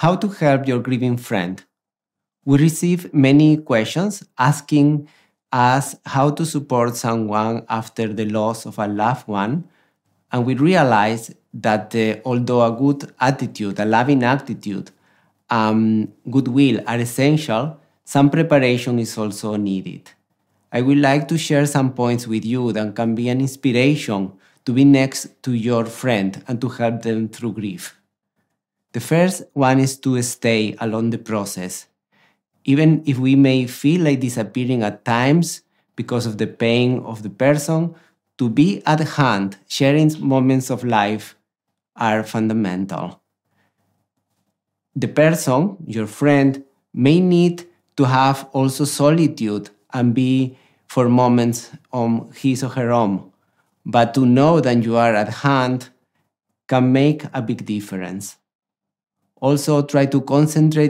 how to help your grieving friend. We receive many questions asking us how to support someone after the loss of a loved one, and we realize that uh, although a good attitude, a loving attitude, um, goodwill are essential, some preparation is also needed. I would like to share some points with you that can be an inspiration to be next to your friend and to help them through grief. The first one is to stay along the process. Even if we may feel like disappearing at times because of the pain of the person, to be at hand, sharing moments of life are fundamental. The person, your friend, may need to have also solitude and be for moments on his or her own. But to know that you are at hand can make a big difference. Also, try to concentrate